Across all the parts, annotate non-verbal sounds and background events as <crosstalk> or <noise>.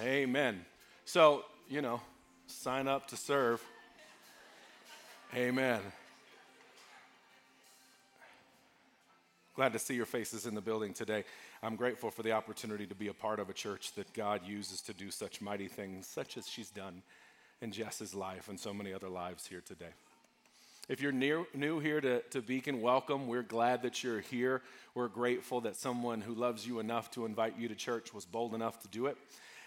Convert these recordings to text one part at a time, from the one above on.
Amen. So, you know, sign up to serve. Amen. Glad to see your faces in the building today. I'm grateful for the opportunity to be a part of a church that God uses to do such mighty things, such as she's done in Jess's life and so many other lives here today. If you're near, new here to, to Beacon, welcome. We're glad that you're here. We're grateful that someone who loves you enough to invite you to church was bold enough to do it.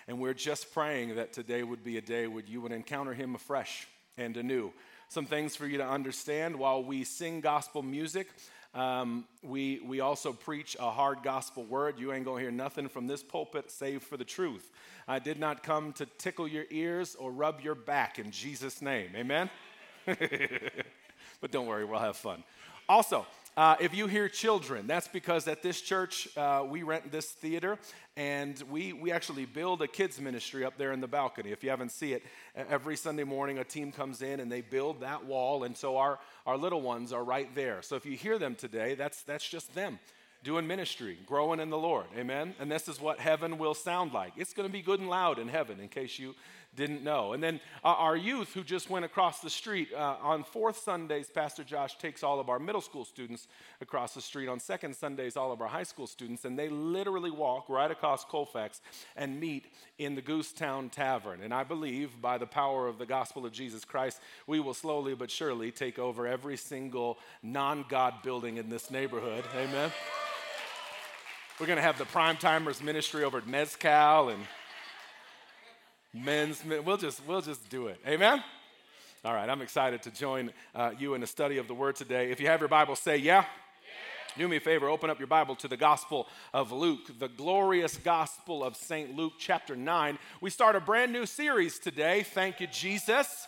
And we're just praying that today would be a day where you would encounter him afresh and anew. Some things for you to understand while we sing gospel music. Um, we, we also preach a hard gospel word. You ain't gonna hear nothing from this pulpit save for the truth. I did not come to tickle your ears or rub your back in Jesus' name. Amen? <laughs> but don't worry, we'll have fun. Also, uh, if you hear children, that's because at this church, uh, we rent this theater and we, we actually build a kids ministry up there in the balcony. If you haven't seen it, every Sunday morning a team comes in and they build that wall. And so our, our little ones are right there. So if you hear them today, that's, that's just them doing ministry, growing in the Lord. Amen? And this is what heaven will sound like. It's going to be good and loud in heaven, in case you didn't know. And then uh, our youth who just went across the street uh, on fourth Sundays, Pastor Josh takes all of our middle school students across the street. On second Sundays, all of our high school students, and they literally walk right across Colfax and meet in the Goosetown Tavern. And I believe by the power of the gospel of Jesus Christ, we will slowly but surely take over every single non God building in this neighborhood. Amen. We're going to have the prime timers ministry over at Mezcal and men's. We'll just, we'll just do it. Amen? All right, I'm excited to join uh, you in the study of the Word today. If you have your Bible, say yeah. yeah. Do me a favor, open up your Bible to the Gospel of Luke, the glorious Gospel of St. Luke, chapter 9. We start a brand new series today. Thank you, Jesus.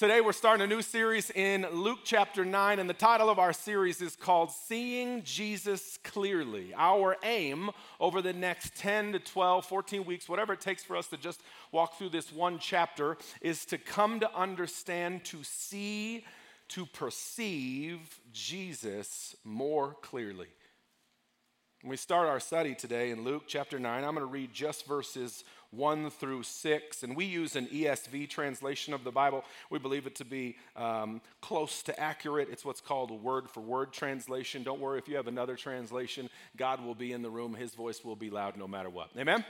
Today, we're starting a new series in Luke chapter 9, and the title of our series is called Seeing Jesus Clearly. Our aim over the next 10 to 12, 14 weeks, whatever it takes for us to just walk through this one chapter, is to come to understand, to see, to perceive Jesus more clearly. We start our study today in Luke chapter 9, I'm going to read just verses 1 through 6. And we use an ESV translation of the Bible. We believe it to be um, close to accurate. It's what's called a word for word translation. Don't worry if you have another translation, God will be in the room. His voice will be loud no matter what. Amen?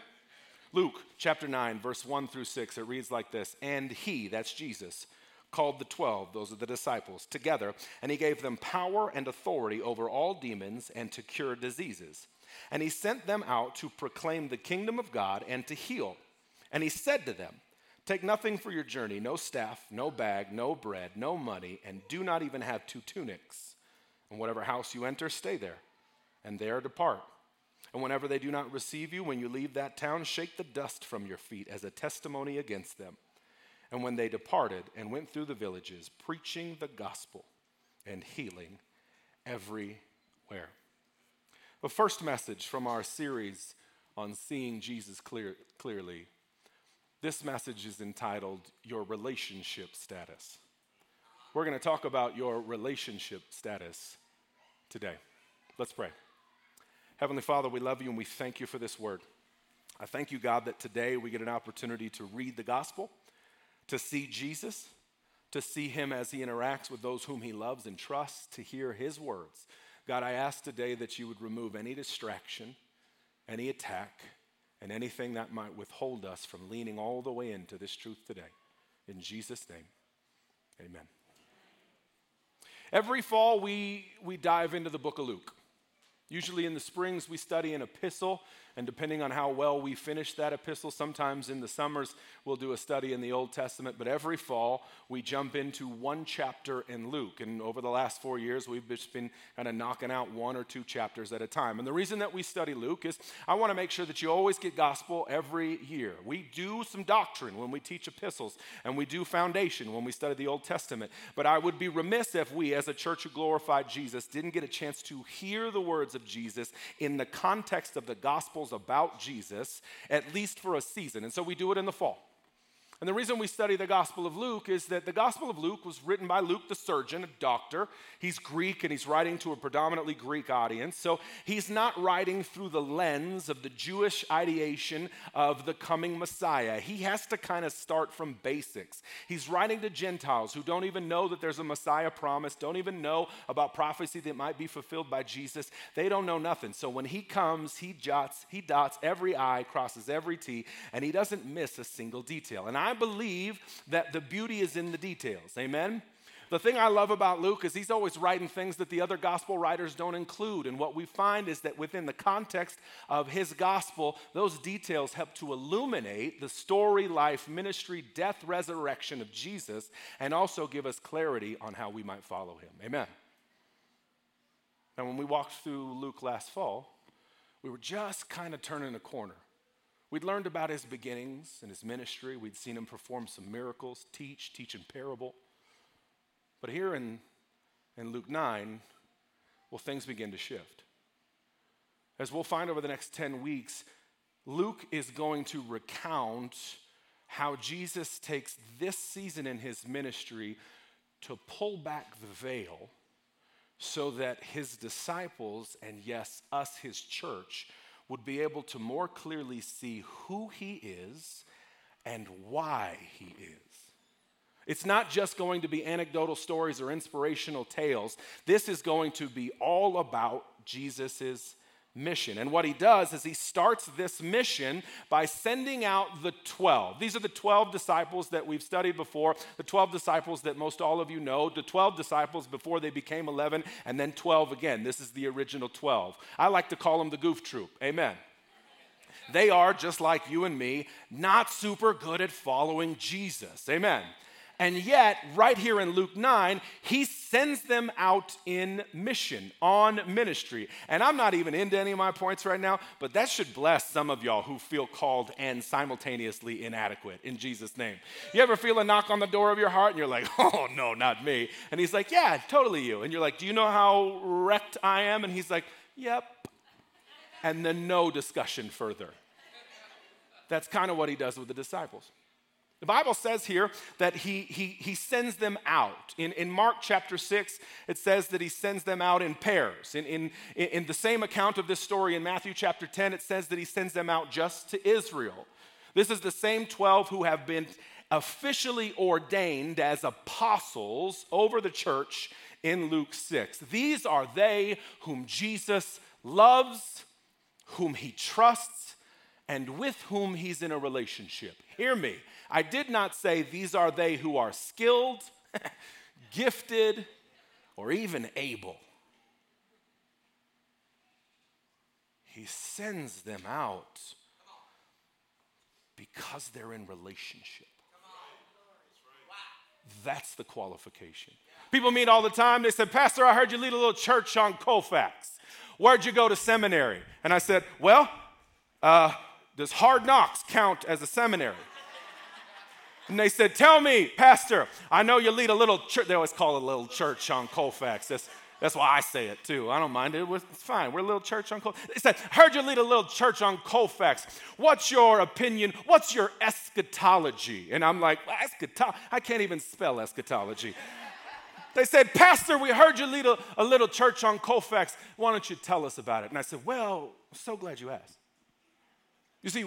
Luke chapter 9, verse 1 through 6, it reads like this And he, that's Jesus, called the 12, those are the disciples, together, and he gave them power and authority over all demons and to cure diseases. And he sent them out to proclaim the kingdom of God and to heal. And he said to them, Take nothing for your journey no staff, no bag, no bread, no money, and do not even have two tunics. And whatever house you enter, stay there, and there depart. And whenever they do not receive you, when you leave that town, shake the dust from your feet as a testimony against them. And when they departed and went through the villages, preaching the gospel and healing everywhere. The first message from our series on seeing Jesus clear, clearly, this message is entitled Your Relationship Status. We're going to talk about your relationship status today. Let's pray. Heavenly Father, we love you and we thank you for this word. I thank you, God, that today we get an opportunity to read the gospel, to see Jesus, to see him as he interacts with those whom he loves and trusts, to hear his words God, I ask today that you would remove any distraction, any attack, and anything that might withhold us from leaning all the way into this truth today. In Jesus' name, amen. Every fall, we, we dive into the book of Luke. Usually in the springs, we study an epistle and depending on how well we finish that epistle, sometimes in the summers we'll do a study in the Old Testament, but every fall we jump into one chapter in Luke. And over the last four years, we've just been kind of knocking out one or two chapters at a time. And the reason that we study Luke is I want to make sure that you always get gospel every year. We do some doctrine when we teach epistles, and we do foundation when we study the Old Testament. But I would be remiss if we, as a church who glorified Jesus, didn't get a chance to hear the words of Jesus in the context of the gospel about Jesus, at least for a season. And so we do it in the fall. And the reason we study the Gospel of Luke is that the Gospel of Luke was written by Luke the surgeon, a doctor. He's Greek and he's writing to a predominantly Greek audience. So he's not writing through the lens of the Jewish ideation of the coming Messiah. He has to kind of start from basics. He's writing to Gentiles who don't even know that there's a Messiah promise, don't even know about prophecy that might be fulfilled by Jesus. They don't know nothing. So when he comes, he jots, he dots every I, crosses every T, and he doesn't miss a single detail. And I I believe that the beauty is in the details. Amen? The thing I love about Luke is he's always writing things that the other gospel writers don't include. And what we find is that within the context of his gospel, those details help to illuminate the story, life, ministry, death, resurrection of Jesus, and also give us clarity on how we might follow him. Amen. Now, when we walked through Luke last fall, we were just kind of turning a corner. We'd learned about his beginnings and his ministry. We'd seen him perform some miracles, teach, teach in parable. But here in, in Luke 9, well, things begin to shift. As we'll find over the next 10 weeks, Luke is going to recount how Jesus takes this season in his ministry to pull back the veil so that his disciples, and yes, us, his church, would be able to more clearly see who he is and why he is. It's not just going to be anecdotal stories or inspirational tales. This is going to be all about Jesus' mission. And what he does is he starts this mission by sending out the 12. These are the 12 disciples that we've studied before, the 12 disciples that most all of you know, the 12 disciples before they became 11, and then 12 again. This is the original 12. I like to call them the goof troop. Amen. They are, just like you and me, not super good at following Jesus. Amen. And yet, right here in Luke 9, he sends them out in mission, on ministry. And I'm not even into any of my points right now, but that should bless some of y'all who feel called and simultaneously inadequate in Jesus' name. You ever feel a knock on the door of your heart and you're like, <laughs> oh, no, not me? And he's like, yeah, totally you. And you're like, do you know how wrecked I am? And he's like, yep. And then no discussion further. That's kind of what he does with the disciples. The Bible says here that he, he, he sends them out. In, in Mark chapter 6, it says that he sends them out in pairs. In, in, in the same account of this story in Matthew chapter 10, it says that he sends them out just to Israel. This is the same 12 who have been officially ordained as apostles over the church in Luke 6. These are they whom Jesus loves, whom he trusts, and with whom he's in a relationship. Hear me. I did not say these are they who are skilled, <laughs> gifted, or even able. He sends them out because they're in relationship. That's the qualification. People meet all the time. They said, Pastor, I heard you lead a little church on Colfax. Where'd you go to seminary? And I said, Well, uh, does hard knocks count as a seminary? And they said, Tell me, Pastor, I know you lead a little church. They always call it a little church on Colfax. That's, that's why I say it too. I don't mind it. It's fine. We're a little church on Colfax. They said, Heard you lead a little church on Colfax. What's your opinion? What's your eschatology? And I'm like, Eschatology? I can't even spell eschatology. They said, Pastor, we heard you lead a, a little church on Colfax. Why don't you tell us about it? And I said, Well, I'm so glad you asked. You see,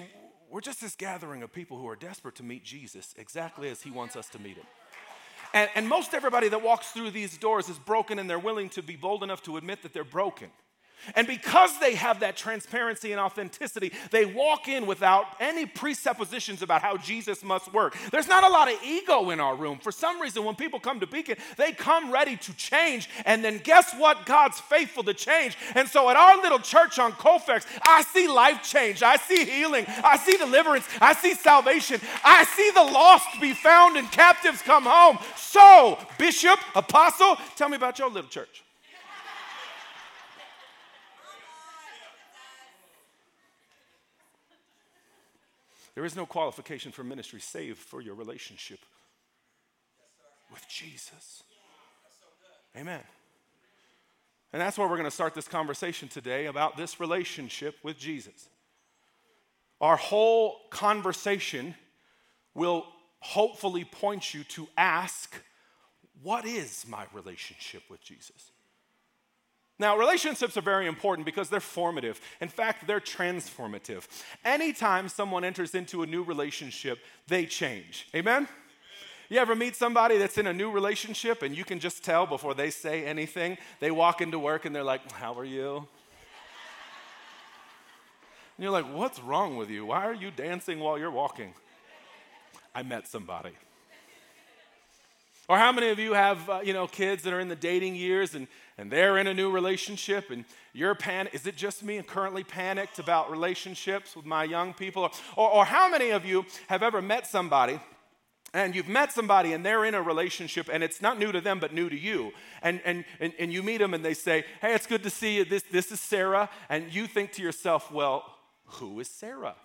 we're just this gathering of people who are desperate to meet Jesus exactly as he wants us to meet him. And, and, most everybody that walks through these doors is broken and they're willing to be bold enough to admit that they're broken. And because they have that transparency and authenticity, they walk in without any presuppositions about how Jesus must work. There's not a lot of ego in our room. For some reason, when people come to Beacon, they come ready to change. And then guess what? God's faithful to change. And so at our little church on Colfax, I see life change. I see healing. I see deliverance. I see salvation. I see the lost be found and captives come home. So, Bishop, Apostle, tell me about your little church. There is no qualification for ministry save for your relationship with Jesus. Amen. And that's where we're going to start this conversation today about this relationship with Jesus. Our whole conversation will hopefully point you to ask, What is my relationship with Jesus? Now, relationships are very important because they're formative. In fact, they're transformative. Anytime someone enters into a new relationship, they change. Amen? You ever meet somebody that's in a new relationship and you can just tell before they say anything? They walk into work and they're like, How are you? And you're like, What's wrong with you? Why are you dancing while you're walking? I met somebody. Or how many of you have, uh, you know, kids that are in the dating years and, and they're in a new relationship and you're panicked? Is it just me currently panicked about relationships with my young people? Or, or, or how many of you have ever met somebody and you've met somebody and they're in a relationship and it's not new to them but new to you and, and, and, and you meet them and they say hey it's good to see you this, this is sarah and you think to yourself well who is sarah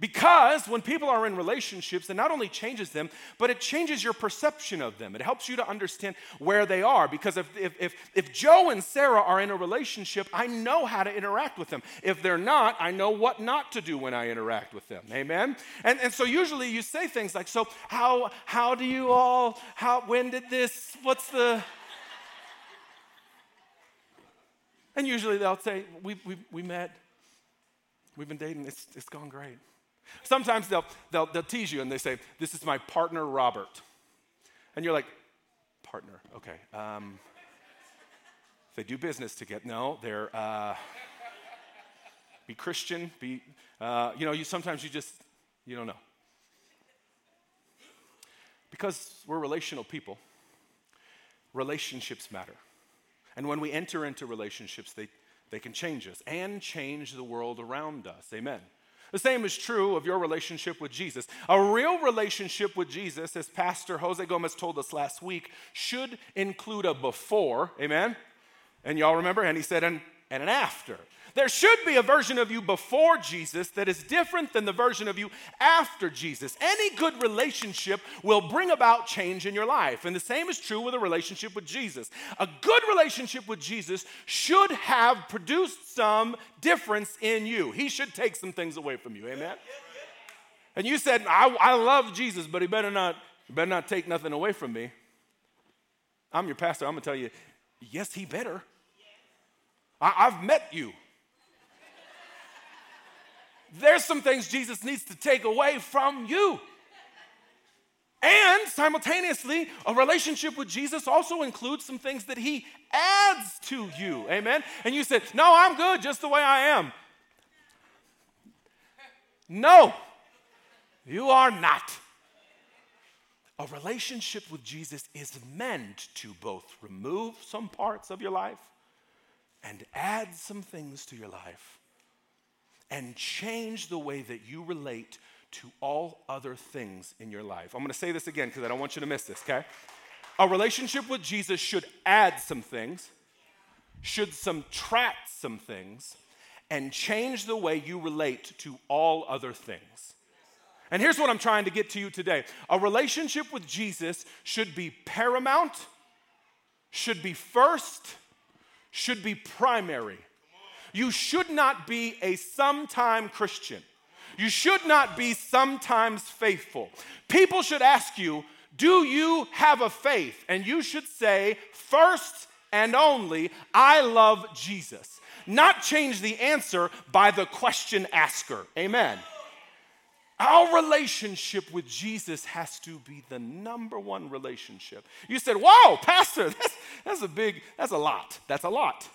because when people are in relationships, it not only changes them, but it changes your perception of them. It helps you to understand where they are. Because if, if, if, if, Joe and Sarah are in a relationship, I know how to interact with them. If they're not, I know what not to do when I interact with them. Amen? And, and so usually you say things like, So, how, how do you all, how, when did this, what's the. And usually they'll say, We, we, we met, we've been dating, it's, it's gone great. Sometimes they'll, they'll, they'll tease you and they say, This is my partner, Robert. And you're like, Partner, okay. Um, they do business together. No, they're, uh, be Christian, be, uh, you know, you sometimes you just, you don't know. Because we're relational people, relationships matter. And when we enter into relationships, they, they can change us and change the world around us. Amen. The same is true of your relationship with Jesus. A real relationship with Jesus, as Pastor Jose Gomez told us last week, should include a before, amen? And y'all remember? And he said, and, and an after. There should be a version of you before Jesus that is different than the version of you after Jesus. Any good relationship will bring about change in your life. And the same is true with a relationship with Jesus. A good relationship with Jesus should have produced some difference in you. He should take some things away from you. Amen? And you said, I, I love Jesus, but he better not, he better not take nothing away from me. I'm your pastor. I'm going to tell you, yes, he better. I, I've met you. There's some things Jesus needs to take away from you. And simultaneously, a relationship with Jesus also includes some things that he adds to you. Amen? And you said, No, I'm good just the way I am. No, you are not. A relationship with Jesus is meant to both remove some parts of your life and add some things to your life and change the way that you relate to all other things in your life. I'm gonna say this again because I don't want you to miss this, okay? A relationship with Jesus should add some things, should subtract some things, and change the way you relate to all other things. And here's what I'm trying to get to you today a relationship with Jesus should be paramount, should be first, should be primary you should not be a sometime Christian. You should not be sometimes faithful. People should ask you, Do you have a faith? And you should say, First and only, I love Jesus. Not change the answer by the question asker. Amen. Our relationship with Jesus has to be the number one relationship. You said, Whoa, Pastor, <laughs> that's, that's a big, that's a lot. That's a lot.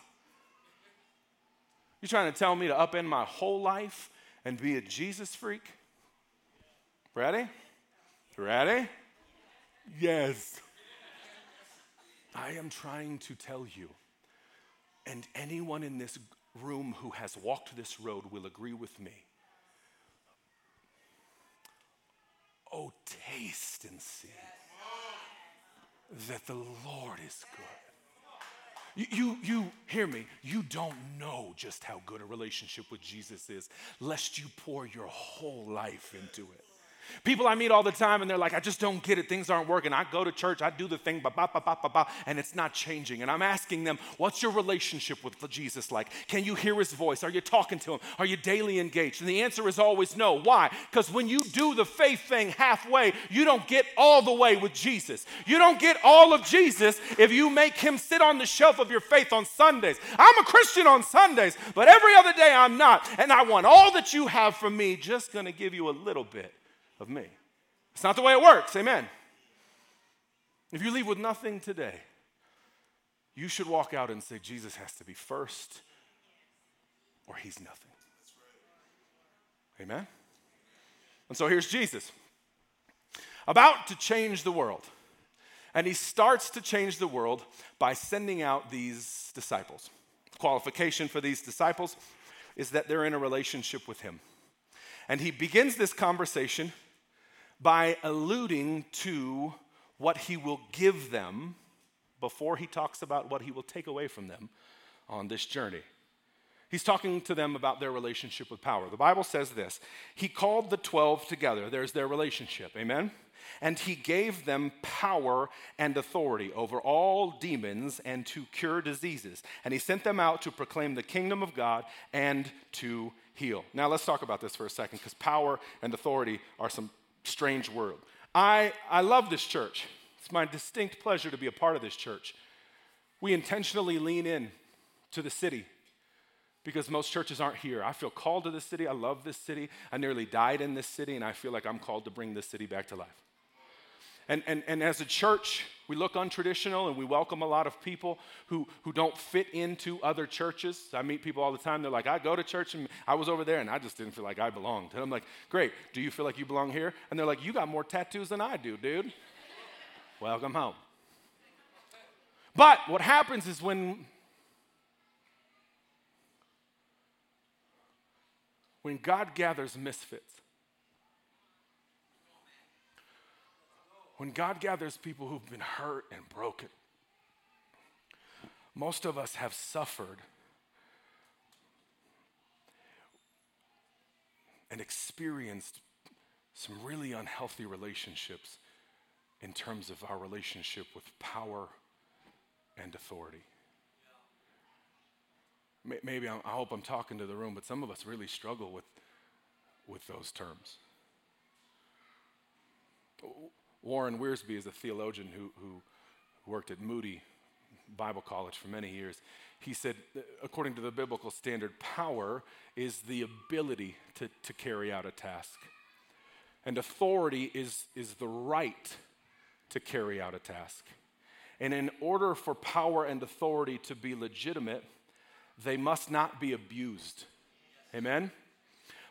You trying to tell me to upend my whole life and be a Jesus freak? Ready? Ready? Yes. I am trying to tell you, and anyone in this room who has walked this road will agree with me. Oh, taste and see that the Lord is good. You, you, hear me, you don't know just how good a relationship with Jesus is, lest you pour your whole life into it. People I meet all the time and they're like, I just don't get it. Things aren't working. I go to church, I do the thing, ba ba ba ba ba ba, and it's not changing. And I'm asking them, what's your relationship with Jesus like? Can you hear his voice? Are you talking to him? Are you daily engaged? And the answer is always no. Why? Because when you do the faith thing halfway, you don't get all the way with Jesus. You don't get all of Jesus if you make him sit on the shelf of your faith on Sundays. I'm a Christian on Sundays, but every other day I'm not. And I want all that you have from me, just gonna give you a little bit of me. It's not the way it works, amen. If you leave with nothing today, you should walk out and say, Jesus has to be first, or he's nothing. Amen? And so here's Jesus, about to change the world. And he starts to change the world by sending out these disciples. The qualification for these disciples is that they're in a relationship with him. And he begins this conversation by alluding to what he will give them before he talks about what he will take away from them on this journey. He's talking to them about their relationship with power. The Bible says this He called the 12 together. There's their relationship. Amen? And he gave them power and authority over all demons and to cure diseases. And he sent them out to proclaim the kingdom of God and to heal. Now, let's talk about this for a second because power and authority are some strange world. I, I love this church. It's my distinct pleasure to be a part of this church. We intentionally lean in to the city because most churches aren't here. I feel called to this city. I love this city. I nearly died in this city, and I feel like I'm called to bring this city back to life. And, and, and as a church, we look untraditional and we welcome a lot of people who, who don't fit into other churches. I meet people all the time. They're like, I go to church and I was over there and I just didn't feel like I belonged. And I'm like, great. Do you feel like you belong here? And they're like, you got more tattoos than I do, dude. Welcome home. But what happens is when when God gathers misfits, when God gathers people who've been hurt and broken, most of us have suffered and experienced some really unhealthy relationships in terms of our relationship with power and authority. Maybe I'm, i hope I'm talking to the room, but some of us really struggle with, with those terms. Warren Wiersbe is a theologian who, who worked at Moody Bible College for many years. He said, according to the biblical standard, power is the ability to, to carry out a task, and authority is, is the right to carry out a task. And in order for power and authority to be legitimate, they must not be abused. Amen?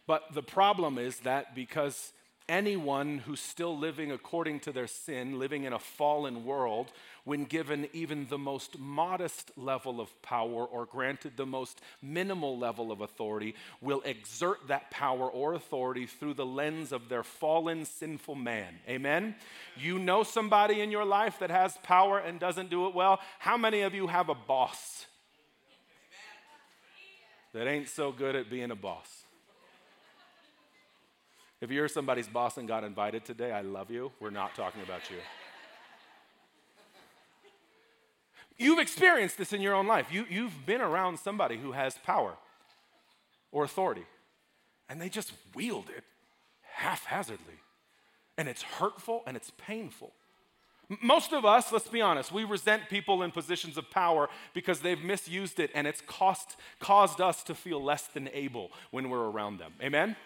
But the problem is that because anyone who's still living according to their sin, living in a fallen world, when given even the most modest level of power or granted the most minimal level of authority, will exert that power or authority through the lens of their fallen, sinful man. Amen? You know somebody in your life that has power and doesn't do it well? How many of you have a boss that ain't so good at being a boss? If you're somebody's boss and got invited today, I love you. We're not talking about you. You've experienced this in your own life. You, you've been around somebody who has power or authority, and they just wield it haphazardly. And it's hurtful and it's painful. Most of us, let's be honest, we resent people in positions of power because they've misused it and it's cost, caused us to feel less than able when we're around them. Amen?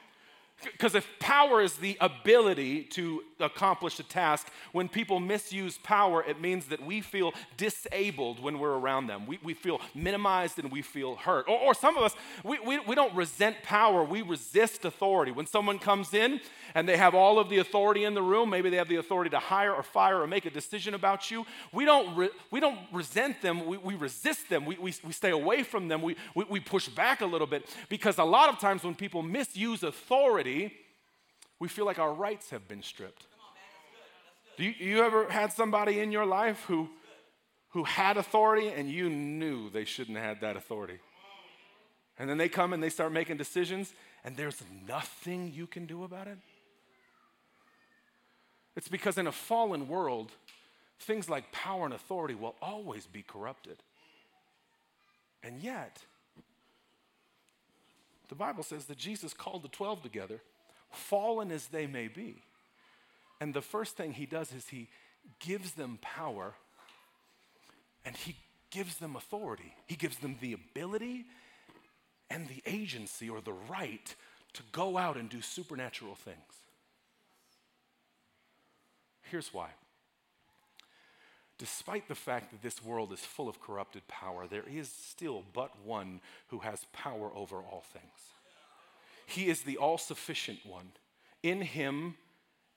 Because if power is the ability to accomplish a task, when people misuse power, it means that we feel disabled when we're around them. We, we feel minimized and we feel hurt. Or, or some of us, we, we, we don't resent power, we resist authority. When someone comes in and they have all of the authority in the room, maybe they have the authority to hire or fire or make a decision about you, we don't, re, we don't resent them, we, we resist them, we, we, we stay away from them, we, we, we push back a little bit. Because a lot of times when people misuse authority, authority, we feel like our rights have been stripped. Do you, you ever had somebody in your life who, who had authority and you knew they shouldn't have had that authority? And then they come and they start making decisions and there's nothing you can do about it? It's because in a fallen world, things like power and authority will always be corrupted. And yet, the Bible says that Jesus called the 12 together, fallen as they may be. And the first thing he does is he gives them power and he gives them authority. He gives them the ability and the agency or the right to go out and do supernatural things. Here's why. Despite the fact that this world is full of corrupted power, there is still but one who has power over all things. He is the all sufficient one. In him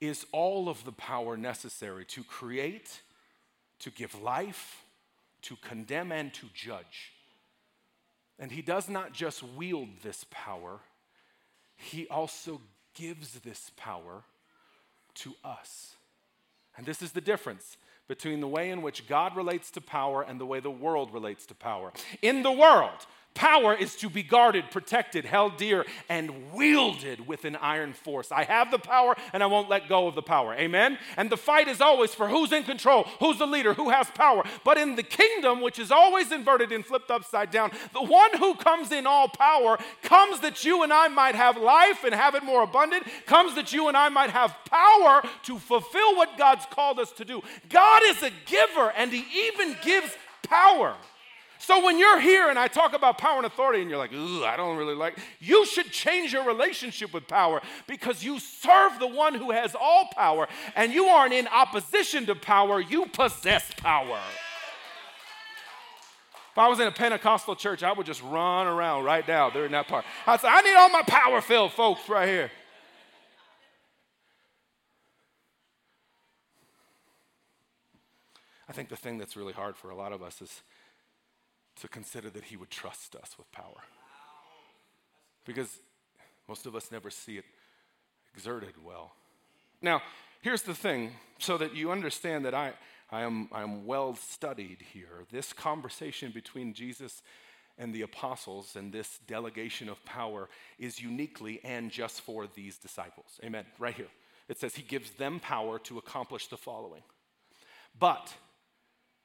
is all of the power necessary to create, to give life, to condemn, and to judge. And he does not just wield this power, he also gives this power to us. And this is the difference between the way in which God relates to power and the way the world relates to power. In the world, Power is to be guarded, protected, held dear, and wielded with an iron force. I have the power and I won't let go of the power. Amen? And the fight is always for who's in control, who's the leader, who has power. But in the kingdom, which is always inverted and flipped upside down, the one who comes in all power comes that you and I might have life and have it more abundant, comes that you and I might have power to fulfill what God's called us to do. God is a giver and He even gives power. So when you're here and I talk about power and authority and you're like, ooh, I don't really like, you should change your relationship with power because you serve the one who has all power and you aren't in opposition to power, you possess power. If I was in a Pentecostal church, I would just run around right now during that part. I'd say, I need all my power filled folks right here. I think the thing that's really hard for a lot of us is to consider that He would trust us with power. Because most of us never see it exerted well. Now, here's the thing so that you understand that I, I, am, I am well studied here. This conversation between Jesus and the apostles and this delegation of power is uniquely and just for these disciples. Amen. Right here. It says he gives them power to accomplish the following. But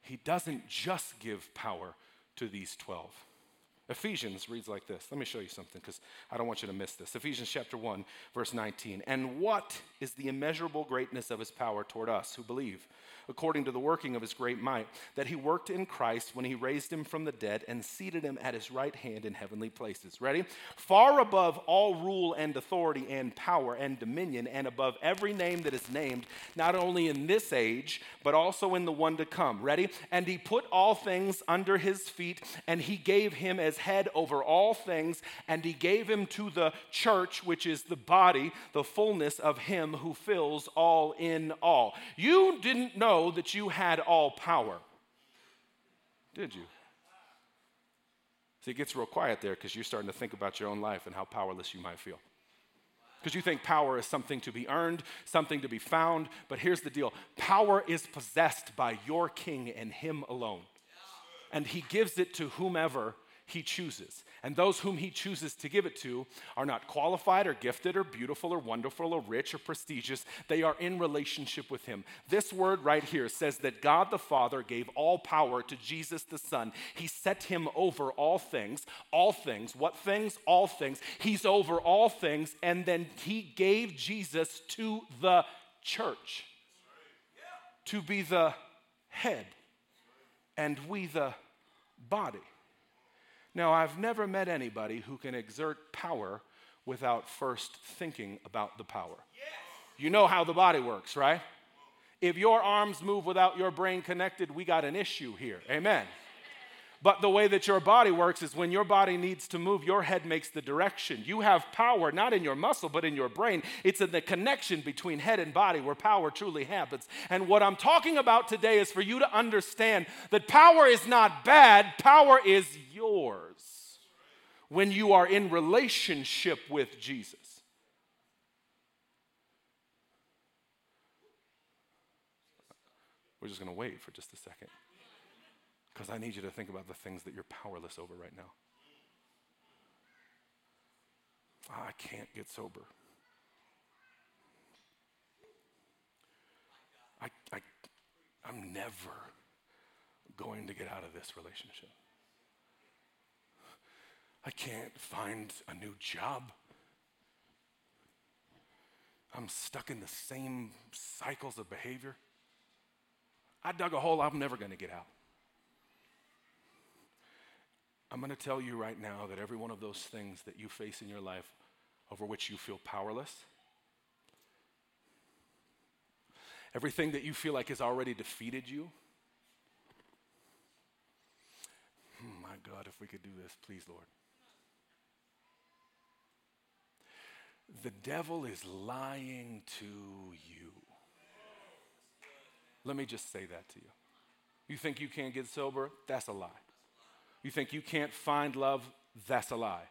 he doesn't just give power to these 12. Ephesians reads like this. Let me show you something because I don't want you to miss this. Ephesians chapter 1, verse 19. And what is the immeasurable greatness of his power toward us who believe? According to the working of his great might, that he worked in Christ when he raised him from the dead and seated him at his right hand in heavenly places. Ready? Far above all rule and authority and power and dominion, and above every name that is named, not only in this age, but also in the one to come. Ready? And he put all things under his feet, and he gave him as head over all things, and he gave him to the church, which is the body, the fullness of him who fills all in all. You didn't know know that you had all power. Did you? See, it gets real quiet there because you're starting to think about your own life and how powerless you might feel. Because you think power is something to be earned, something to be found. But here's the deal power is possessed by your king and him alone. And he gives it to whomever he chooses. And those whom he chooses to give it to are not qualified or gifted or beautiful or wonderful or rich or prestigious. They are in relationship with him. This word right here says that God the Father gave all power to Jesus the Son. He set him over all things. All things. What things? All things. He's over all things. And then he gave Jesus to the church to be the head and we the body. Now, I've never met anybody who can exert power without first thinking about the power. You know how the body works, right? If your arms move without your brain connected, we got an issue here. Amen. But the way that your body works is when your body needs to move, your head makes the direction. You have power not in your muscle, but in your brain. It's in the connection between head and body where power truly happens. And what I'm talking about today is for you to understand that power is not bad, power is yours when you are in relationship with Jesus. We're just going to wait for just a second. Because I need you to think about the things that you're powerless over right now. Oh, I can't get sober. I, I, I'm never going to get out of this relationship. I can't find a new job. I'm stuck in the same cycles of behavior. I dug a hole I'm never going to get out. I'm going to tell you right now that every one of those things that you face in your life over which you feel powerless, everything that you feel like has already defeated you, hmm, my God, if we could do this, please, Lord. The devil is lying to you. Let me just say that to you. You think you can't get sober? That's a lie. You think you can't find love? That's a lie.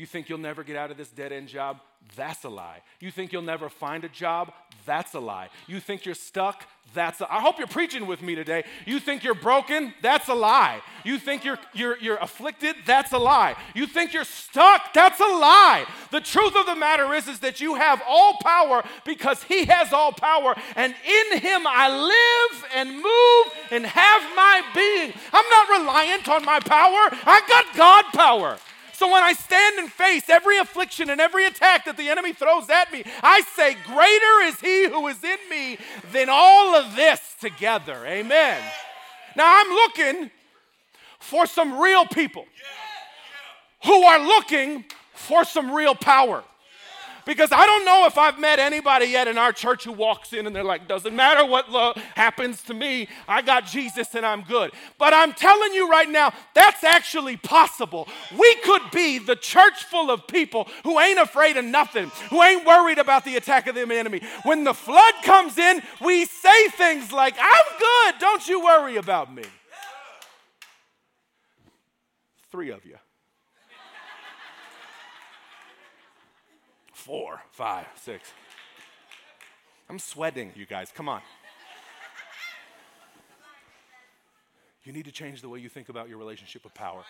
You think you'll never get out of this dead end job? That's a lie. You think you'll never find a job? That's a lie. You think you're stuck? That's a, I hope you're preaching with me today. You think you're broken? That's a lie. You think you're, you're, you're afflicted? That's a lie. You think you're stuck? That's a lie. The truth of the matter is, is that you have all power because He has all power, and in Him I live and move and have my being. I'm not reliant on my power, I got God power. So when I stand and face every affliction and every attack that the enemy throws at me, I say, Greater is he who is in me than all of this together. Amen. Now I'm looking for some real people who are looking for some real power. Because I don't know if I've met anybody yet in our church who walks in and they're like, doesn't matter what lo- happens to me, I got Jesus and I'm good. But I'm telling you right now, that's actually possible. We could be the church full of people who ain't afraid of nothing, who ain't worried about the attack of the enemy. When the flood comes in, we say things like, I'm good, don't you worry about me. Three of you. Four, five, six. I'm sweating, you guys. Come on. You need to change the way you think about your relationship with power.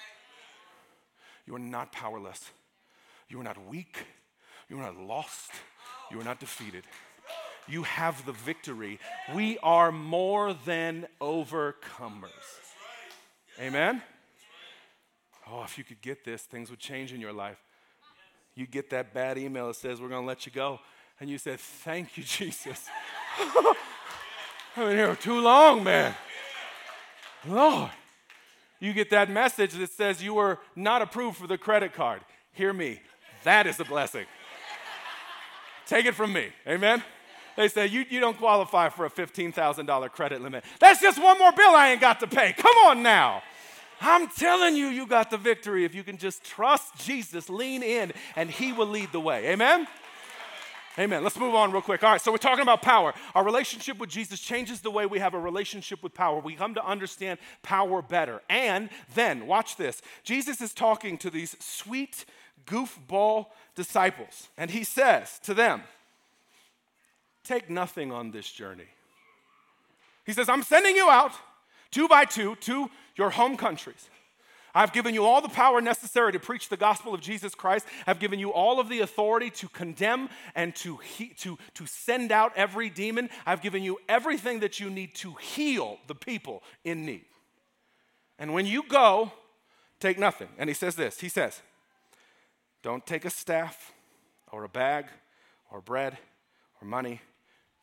You are not powerless. You are not weak. You are not lost. You are not defeated. You have the victory. We are more than overcomers. Amen? Oh, if you could get this, things would change in your life you get that bad email that says, We're going to let you go. And you said, Thank you, <laughs> Jesus. <laughs> I've been here too long, man. Lord. You get that message that says you were not approved for the credit card. Hear me. That is a blessing. Take it from me. Amen. They say, you, you don't qualify for a $15,000 credit limit. That's just one more bill I ain't got to pay. Come on now. I'm telling you, you got the victory if you can just trust Jesus, lean in, and He will lead the way. Amen? Amen. Let's move on real quick. All right, so we're talking about power. Our relationship with Jesus changes the way we have a relationship with power. We come to understand power better. And then, watch this Jesus is talking to these sweet, goofball disciples, and He says to them, Take nothing on this journey. He says, I'm sending you out two by two to your home countries. I've given you all the power necessary to preach the gospel of Jesus Christ. I've given you all of the authority to condemn and to, he, to, to send out every demon. I've given you everything that you need to heal the people in need. And when you go, take nothing. And he says this He says, Don't take a staff or a bag or bread or money.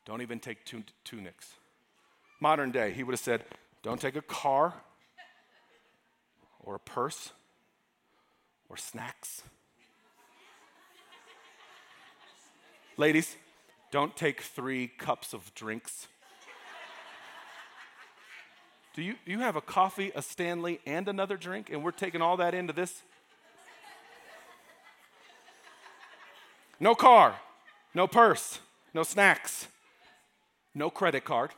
Don't even take tunics. Modern day, he would have said, Don't take a car or a purse or snacks. Ladies, don't take three cups of drinks. Do you, you have a coffee, a Stanley, and another drink, and we're taking all that into this? No car, no purse, no snacks, no credit card.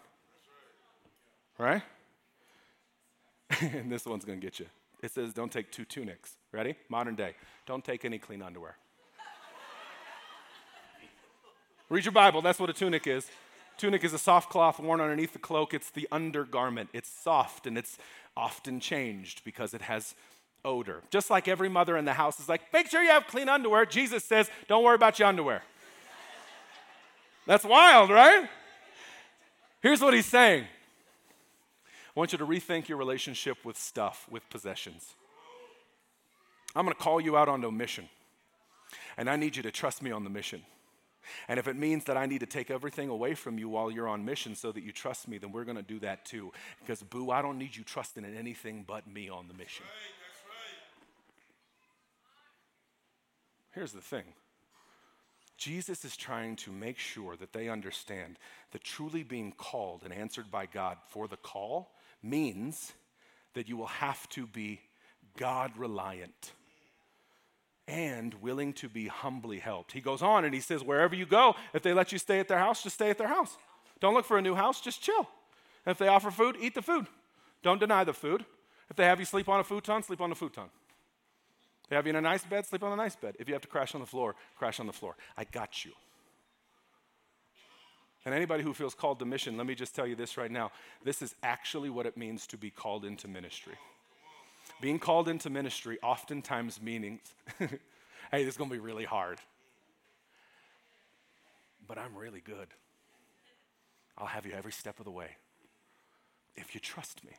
Right? And <laughs> this one's going to get you. It says, don't take two tunics. Ready? Modern day. Don't take any clean underwear. Read your Bible. That's what a tunic is. Tunic is a soft cloth worn underneath the cloak. It's the undergarment. It's soft and it's often changed because it has odor. Just like every mother in the house is like, make sure you have clean underwear. Jesus says, don't worry about your underwear. That's wild, right? Here's what he's saying want you to rethink your relationship with stuff, with possessions. I'm going to call you out on a mission, and I need you to trust me on the mission. And if it means that I need to take everything away from you while you're on mission so that you trust me, then we're going to do that too. Because, boo, I don't need you trusting in anything but me on the mission. Here's the thing Jesus is trying to make sure that they understand that truly being called and answered by God for the call means that you will have to be God reliant and willing to be humbly helped. He goes on and he says, Wherever you go, if they let you stay at their house, just stay at their house. Don't look for a new house, just chill. If they offer food, eat the food. Don't deny the food. If they have you sleep on a futon, sleep on the futon. If they have you in a nice bed, sleep on a nice bed. If you have to crash on the floor, crash on the floor. I got you. And anybody who feels called to mission, let me just tell you this right now. This is actually what it means to be called into ministry. Being called into ministry oftentimes means, <laughs> hey, this is going to be really hard. But I'm really good. I'll have you every step of the way if you trust me.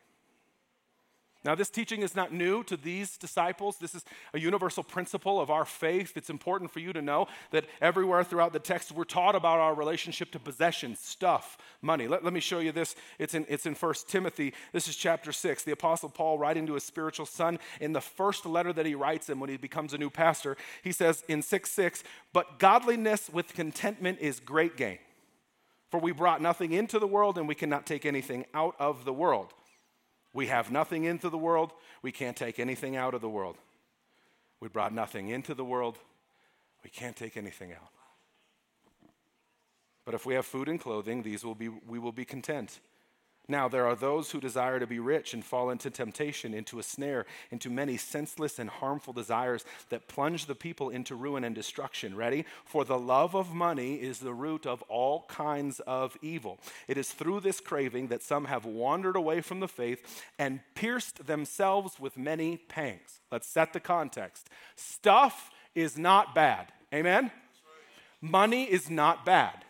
Now, this teaching is not new to these disciples. This is a universal principle of our faith. It's important for you to know that everywhere throughout the text, we're taught about our relationship to possession, stuff, money. Let, let me show you this. It's in, it's in 1 Timothy. This is chapter 6. The Apostle Paul, writing to his spiritual son, in the first letter that he writes him when he becomes a new pastor, he says in 6 6, But godliness with contentment is great gain. For we brought nothing into the world, and we cannot take anything out of the world. We have nothing into the world, we can't take anything out of the world. We brought nothing into the world, we can't take anything out. But if we have food and clothing, these will be, we will be content. Now, there are those who desire to be rich and fall into temptation, into a snare, into many senseless and harmful desires that plunge the people into ruin and destruction. Ready? For the love of money is the root of all kinds of evil. It is through this craving that some have wandered away from the faith and pierced themselves with many pangs. Let's set the context. Stuff is not bad. Amen? Money is not bad.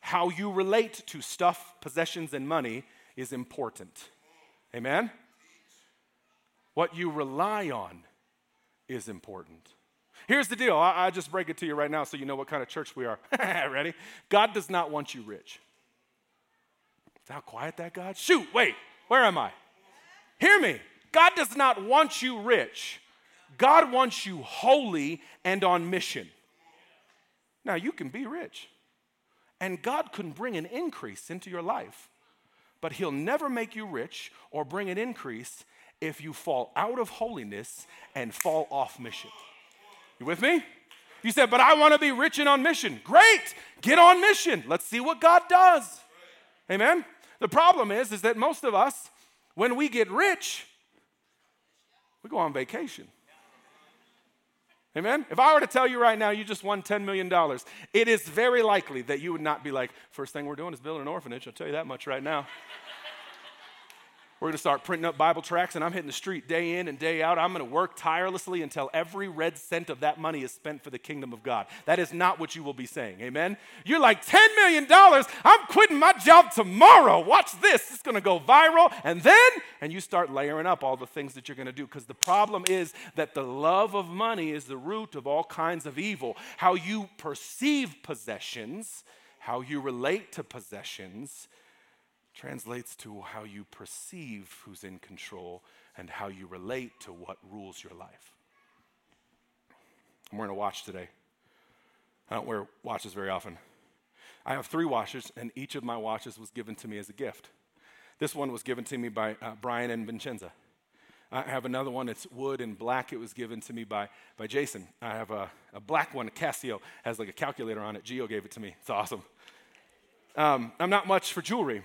How you relate to stuff, possessions, and money is important. Amen? What you rely on is important. Here's the deal. I, I, just break it to you right now so you know what kind of church we are. <laughs> Ready? God does not want you rich. Is how quiet that God? Shoot, wait, where am I? Hear me. God does not want you rich. God wants you holy and on mission. Now, you can be rich, and God can bring an increase into your life but he'll never make you rich or bring an increase if you fall out of holiness and fall off mission. You with me? You said, but I want to be rich and on mission. Great, get on mission. Let's see what God does. Amen. The problem is, is that most of us, when we get rich, we go on vacation. Amen? If I were to tell you right now you just won $10 million, it is very likely that you would not be like, first thing we're doing is building an orphanage. I'll tell you that much right now. We're going to start printing up Bible tracts, and I'm hitting the street day in and day out. I'm going to work tirelessly until every red cent of that money is spent for the kingdom of God. That is not what you will be saying. Amen? You're like, $10 million? I'm quitting my job tomorrow. Watch this. It's going to go viral. And then, and you start layering up all the things that you're going to do. Because the problem is that the love of money is the root of all kinds of evil. How you perceive possessions, how you relate to possessions, translates to how you perceive who's in control and how you relate to what rules your life. I'm wearing a watch today. I don't wear watches very often. I have three watches, and each of my watches was given to me as a gift. This one was given to me by uh, Brian and Vincenza. I have another one, it's wood and black. It was given to me by, by Jason. I have a, a black one, a Casio, has like a calculator on it. Geo gave it to me. It's awesome. Um, I'm not much for jewelry.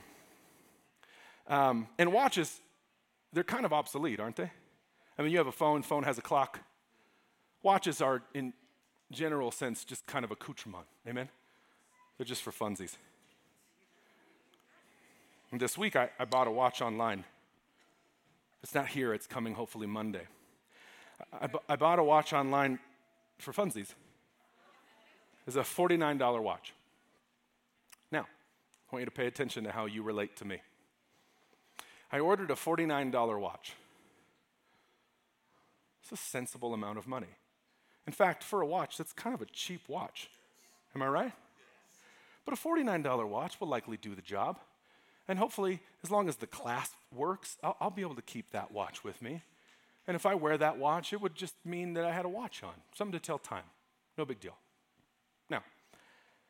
Um, and watches, they're kind of obsolete, aren't they? I mean, you have a phone, phone has a clock. Watches are, in general sense, just kind of accoutrement. Amen? They're just for funsies. And this week, I, I bought a watch online. It's not here, it's coming hopefully Monday. I, I bought a watch online for funsies. It's a $49 watch. Now, I want you to pay attention to how you relate to me. I ordered a $49 watch. It's a sensible amount of money. In fact, for a watch, that's kind of a cheap watch. Am I right? But a $49 watch will likely do the job. And hopefully, as long as the clasp works, I'll, I'll, be able to keep that watch with me. And if I wear that watch, it would just mean that I had a watch on, something to tell time. No big deal. Now,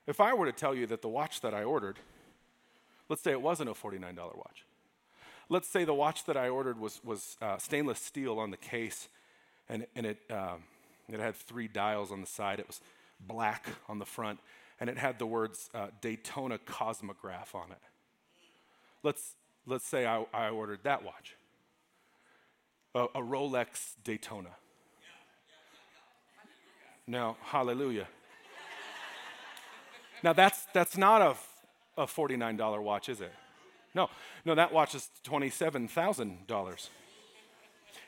if I were to tell you that the watch that I ordered, let's say it wasn't a $49 watch. Let's say the watch that I ordered was, was uh, stainless steel on the case, and, and it, um, it had three dials on the side. It was black on the front, and it had the words uh, Daytona Cosmograph on it. Let's, let's say I, I ordered that watch, a, a Rolex Daytona. Now, hallelujah. Now, that's, that's not a, a $49 watch, is it? No, no, that watch is $27,000.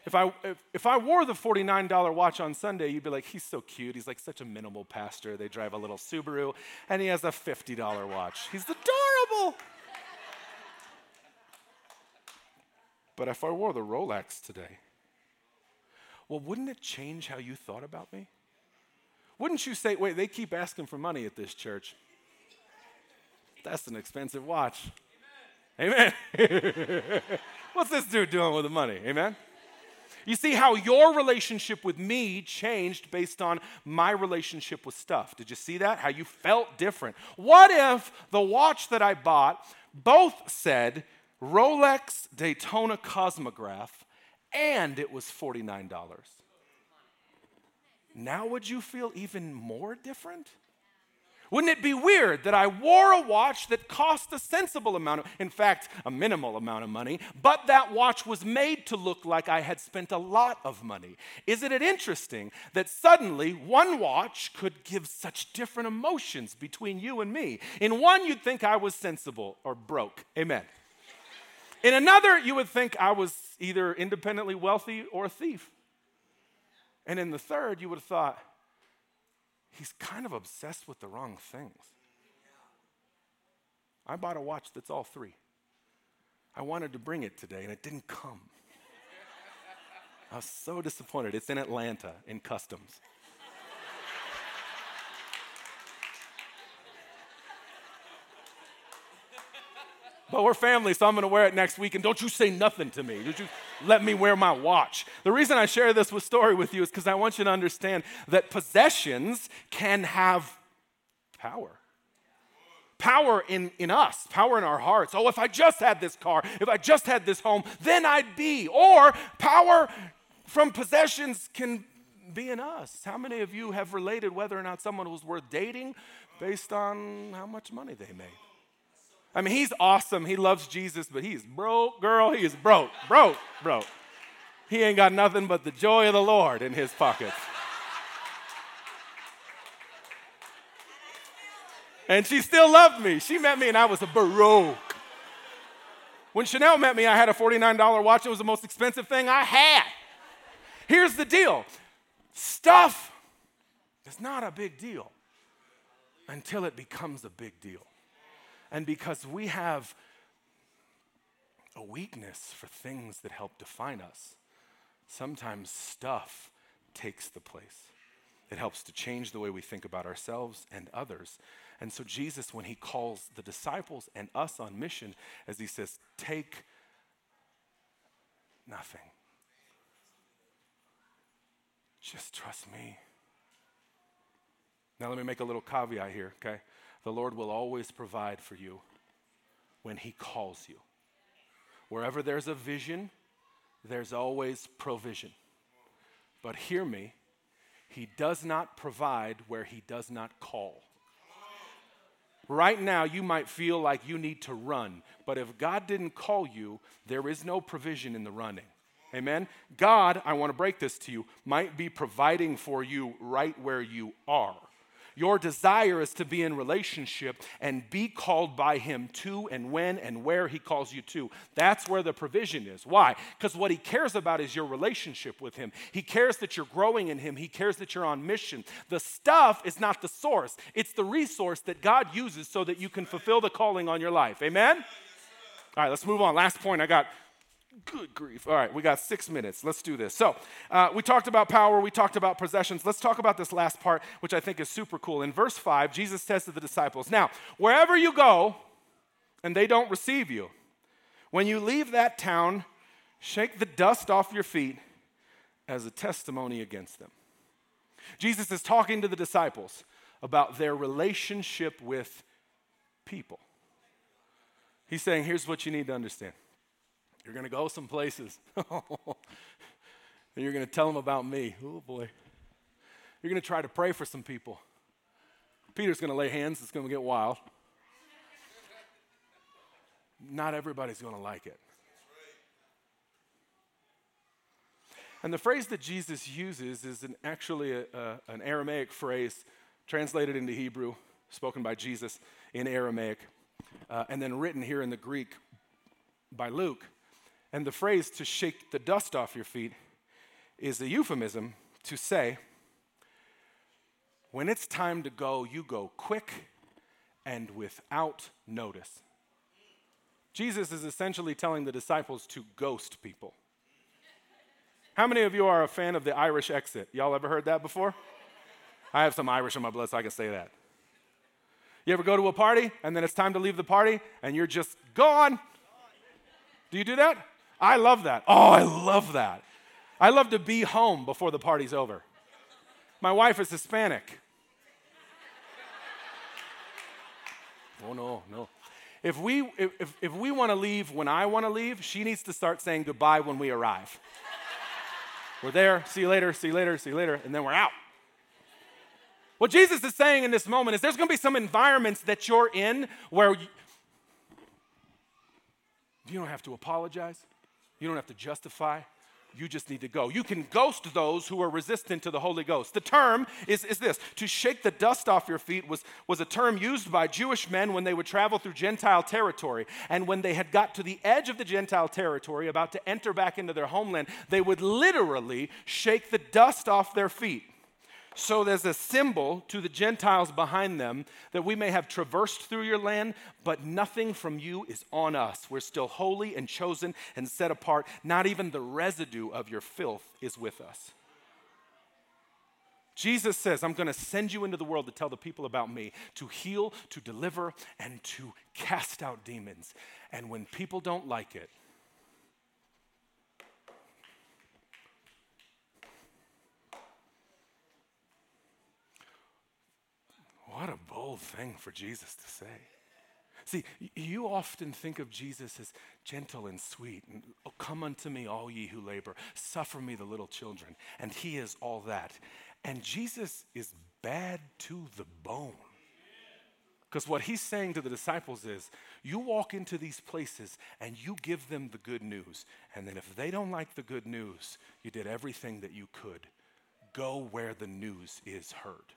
If I, if, if I wore the $49 watch on Sunday, you'd be like, he's so cute. He's like such a minimal pastor. They drive a little Subaru, and he has a $50 watch. He's adorable. But if I wore the Rolex today, well, wouldn't it change how you thought about me? Wouldn't you say, wait, they keep asking for money at this church? That's an expensive watch. Amen. <laughs> What's this dude doing with the money? Amen. You see how your relationship with me changed based on my relationship with stuff. Did you see that? How you felt different. What if the watch that I bought both said Rolex Daytona Cosmograph and it was $49? Now would you feel even more different? Wouldn't it be weird that I wore a watch that cost a sensible amount of, in fact, a minimal amount of money, but that watch was made to look like I had spent a lot of money? Isn't it interesting that suddenly one watch could give such different emotions between you and me? In one, you'd think I was sensible or broke. Amen. In another, you would think I was either independently wealthy or a thief. And in the third, you would have thought, he's kind of obsessed with the wrong things. I bought a watch that's all three. I wanted to bring it today and it didn't come. I was so disappointed. It's in Atlanta in customs. but we're family, so I'm gonna wear it next week, and don't you say nothing to me. Let me wear my watch. The reason I share this with story with you is because I want you to understand that possessions can have power. Power in, in us, power in our hearts. Oh, if I just had this car, if I just had this home, then I'd be. Or power from possessions can be in us. How many of you have related whether or not someone was worth dating based on how much money they made? I mean, he's awesome. He loves Jesus, but he's broke, girl. He is broke, broke, broke. He ain't got nothing but the joy of the Lord in his pockets. And she still loved me. She met me and I was a baroque. When Chanel met me, I had a $49 watch. It was the most expensive thing I had. Here's the deal stuff is not a big deal until it becomes a big deal. And because we have a weakness for things that help define us, sometimes stuff takes the place. It helps to change the way we think about ourselves and others. And so, Jesus, when he calls the disciples and us on mission, as he says, take nothing, just trust me. Now, let me make a little caveat here, okay? The Lord will always provide for you when He calls you. Wherever there's a vision, there's always provision. But hear me, He does not provide where He does not call. Right now, you might feel like you need to run, but if God didn't call you, there is no provision in the running. Amen? God, I want to break this to you, might be providing for you right where you are. Your desire is to be in relationship and be called by Him to and when and where He calls you to. That's where the provision is. Why? Because what He cares about is your relationship with Him. He cares that you're growing in Him, He cares that you're on mission. The stuff is not the source, it's the resource that God uses so that you can fulfill the calling on your life. Amen? All right, let's move on. Last point. I got Good grief. All right, we got six minutes. Let's do this. So, uh, we talked about power, we talked about possessions. Let's talk about this last part, which I think is super cool. In verse 5, Jesus says to the disciples, Now, wherever you go and they don't receive you, when you leave that town, shake the dust off your feet as a testimony against them. Jesus is talking to the disciples about their relationship with people. He's saying, Here's what you need to understand you're going to go some places. <laughs> and you're going to tell them about me. Oh boy. You're going to try to pray for some people. Peter's going to lay hands, it's going to get wild. Not everybody's going to like it. And the phrase that Jesus uses is an, actually a, a, an Aramaic phrase translated into Hebrew, spoken by Jesus in Aramaic, uh, and then written here in the Greek by Luke. And the phrase to shake the dust off your feet is a euphemism to say, when it's time to go, you go quick and without notice. Jesus is essentially telling the disciples to ghost people. How many of you are a fan of the Irish exit? Y'all ever heard that before? I have some Irish in my blood, so I can say that. You ever go to a party and then it's time to leave the party and you're just gone? Do you do that? I love that. Oh, I love that. I love to be home before the party's over. My wife is Hispanic. Oh, no, no. If we, if, if we want to leave when I want to leave, she needs to start saying goodbye when we arrive. we're there, see you later, see you later, see you later, and then we're out. What Jesus is saying in this moment is there's going to be some environments that you're in where you, you don't have to apologize. You don't have to justify. You just need to go. You can ghost those who are resistant to the Holy Ghost. The term is, is this to shake the dust off your feet was, was a term used by Jewish men when they would travel through Gentile territory. And when they had got to the edge of the Gentile territory, about to enter back into their homeland, they would literally shake the dust off their feet. So there's a symbol to the Gentiles behind them that we may have traversed through your land, but nothing from you is on us. We're still holy and chosen and set apart. Not even the residue of your filth is with us. Jesus says, I'm going to send you into the world to tell the people about me, to heal, to deliver, and to cast out demons. And when people don't like it, What a bold thing for Jesus to say. See, you often think of Jesus as gentle and sweet. And, oh, come unto me, all ye who labor. Suffer me, the little children. And he is all that. And Jesus is bad to the bone. Because what he's saying to the disciples is you walk into these places and you give them the good news. And then if they don't like the good news, you did everything that you could. Go where the news is heard.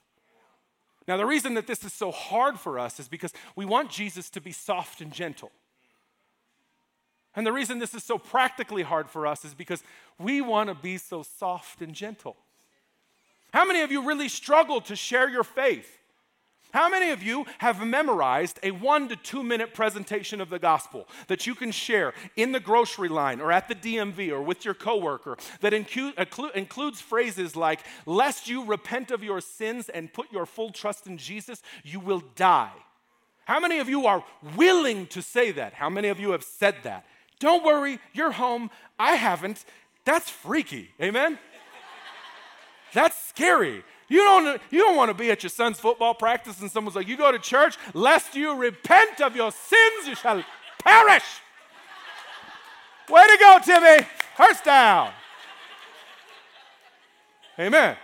Now, the reason that this is so hard for us is because we want Jesus to be soft and gentle. And the reason this is so practically hard for us is because we want to be so soft and gentle. How many of you really struggle to share your faith? How many of you have memorized a one to two minute presentation of the gospel that you can share in the grocery line or at the DMV or with your coworker that incu- includes phrases like, Lest you repent of your sins and put your full trust in Jesus, you will die? How many of you are willing to say that? How many of you have said that? Don't worry, you're home. I haven't. That's freaky. Amen? That's scary. You don't, you don't want to be at your son's football practice and someone's like, You go to church, lest you repent of your sins, you shall perish. Way to go, Timmy. First down. Amen.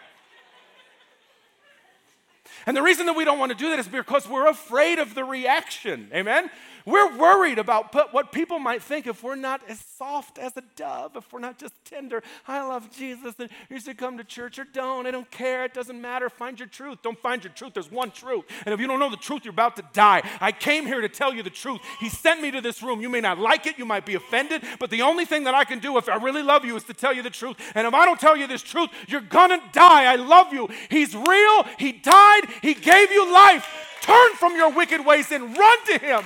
And the reason that we don't want to do that is because we're afraid of the reaction. Amen? We're worried about what people might think if we're not as soft as a dove, if we're not just tender. I love Jesus, and you should come to church or don't. I don't care. It doesn't matter. Find your truth. Don't find your truth. There's one truth. And if you don't know the truth, you're about to die. I came here to tell you the truth. He sent me to this room. You may not like it. You might be offended. But the only thing that I can do if I really love you is to tell you the truth. And if I don't tell you this truth, you're going to die. I love you. He's real. He died. He gave you life. Turn from your wicked ways and run to Him.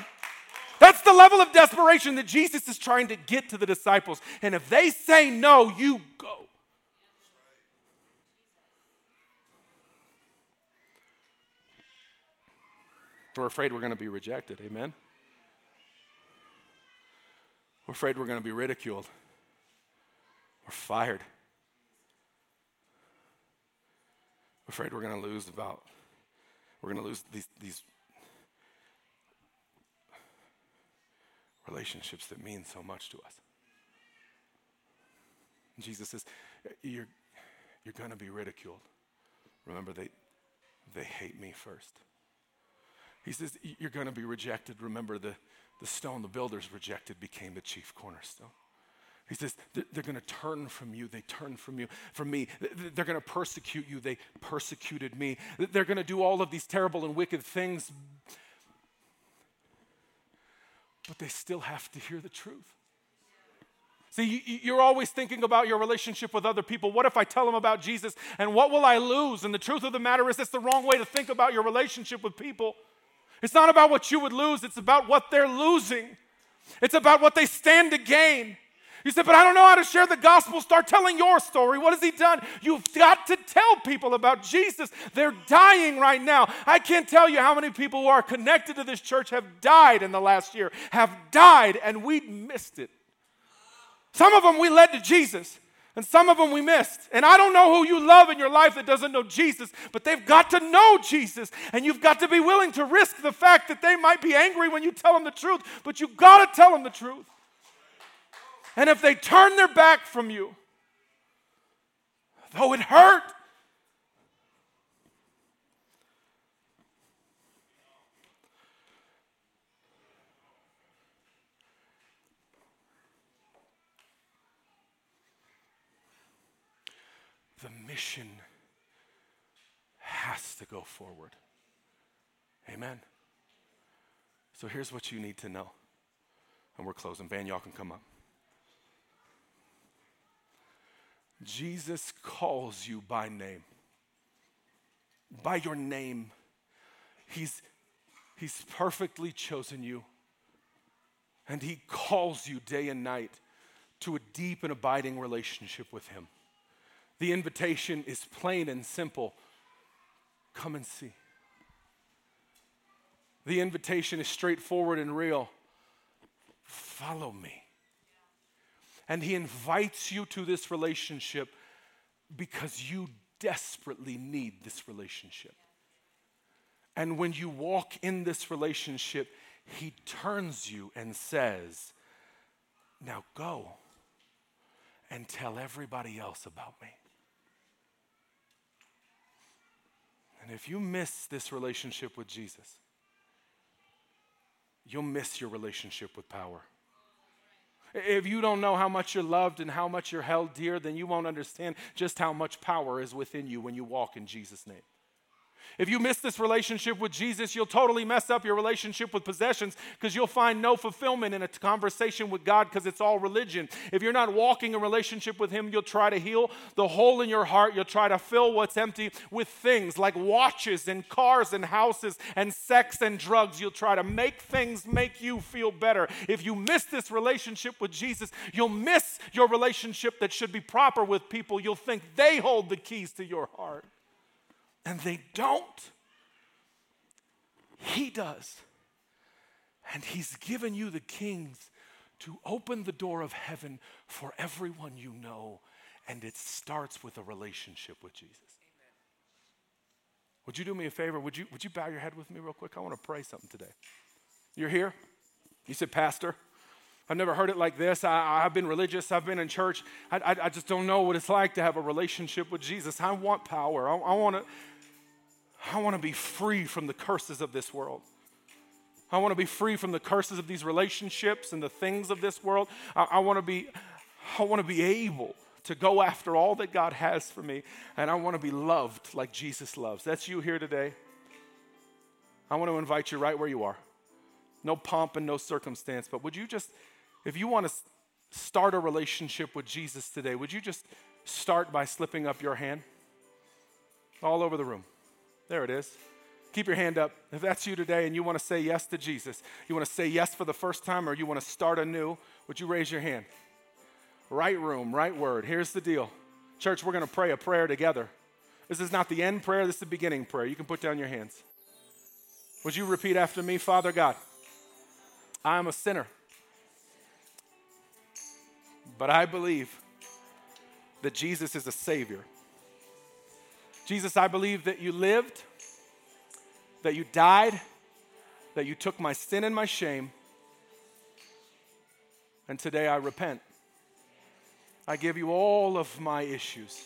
That's the level of desperation that Jesus is trying to get to the disciples. And if they say no, you go. We're afraid we're going to be rejected. Amen. We're afraid we're going to be ridiculed. We're fired. We're afraid we're going to lose about, we're going to lose these, these relationships that mean so much to us. Jesus says, You're, you're going to be ridiculed. Remember, they, they hate me first. He says, You're going to be rejected. Remember, the, the stone the builders rejected became the chief cornerstone. He says, they're going to turn from you. They turn from you, from me. They're going to persecute you. They persecuted me. They're going to do all of these terrible and wicked things. But they still have to hear the truth. See, you're always thinking about your relationship with other people. What if I tell them about Jesus? And what will I lose? And the truth of the matter is, it's the wrong way to think about your relationship with people. It's not about what you would lose, it's about what they're losing. It's about what they stand to gain. You said, but I don't know how to share the gospel. Start telling your story. What has he done? You've got to tell people about Jesus. They're dying right now. I can't tell you how many people who are connected to this church have died in the last year, have died, and we missed it. Some of them we led to Jesus. And some of them we missed. And I don't know who you love in your life that doesn't know Jesus, but they've got to know Jesus. And you've got to be willing to risk the fact that they might be angry when you tell them the truth, but you've got to tell them the truth. And if they turn their back from you, though it hurt, the mission has to go forward. Amen. So here's what you need to know. And we're closing. Van, y'all can come up. Jesus calls you by name. By your name. He's, he's perfectly chosen you. And He calls you day and night to a deep and abiding relationship with Him. The invitation is plain and simple come and see. The invitation is straightforward and real follow me. And He invites you to this relationship because you desperately need this relationship. And when you walk in this relationship, He turns you and says, Now go and tell everybody else about me. And if you miss this relationship with Jesus, you'll miss your relationship with power. If you don't know how much you're loved and how much you're held dear, then you won't understand just how much power is within you when you walk in Jesus' name. If you miss this relationship with Jesus, you'll totally mess up your relationship with possessions because you'll find no fulfillment in a conversation with God because it's all religion. If you're not walking a relationship with Him, you'll try to heal the hole in your heart. You'll try to fill what's empty with things like watches and cars and houses and sex and drugs. You'll try to make things make you feel better. If you miss this relationship with Jesus, you'll miss your relationship that should be proper with people. You'll think they hold the keys to your heart and they don't. He does. And He's given you the kings to open the door of heaven for everyone you know. And it starts with a relationship with Jesus. Amen. Would you do me a favor? Would you, would you bow your head with me real quick? I want to pray something today. You're here? You said, Pastor, I've never heard it like this. I, have been religious. I've been in church. I, I, I, just don't know what it's like to have a relationship with Jesus. I want power. I, I want to I want to be free from the curses of this world. I want to be free from the curses of these relationships and the things of this world. I, I want to be, I want to be able to go after all that God has for me, and I want to be loved like Jesus loves. That's you here today. I want to invite you right where you are. No pomp and no circumstance, but would you just, if you want to start a relationship with Jesus today, would you just start by slipping up your hand all over the room? There it is. Keep your hand up. If that's you today and you want to say yes to Jesus, you want to say yes for the first time or you want to start anew, would you raise your hand? Right room, right word. Here's the deal. Church, we're going to pray a prayer together. This is not the end prayer, this is the beginning prayer. You can put down your hands. Would you repeat after me, Father God? I am a sinner, but I believe that Jesus is a Savior. Jesus, I believe that you lived, that you died, that you took my sin and my shame, and today I repent. I give you all of my issues.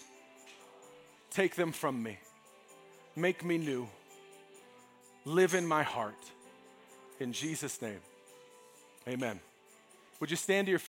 Take them from me. Make me new. Live in my heart. In Jesus' name, amen. Would you stand to your feet?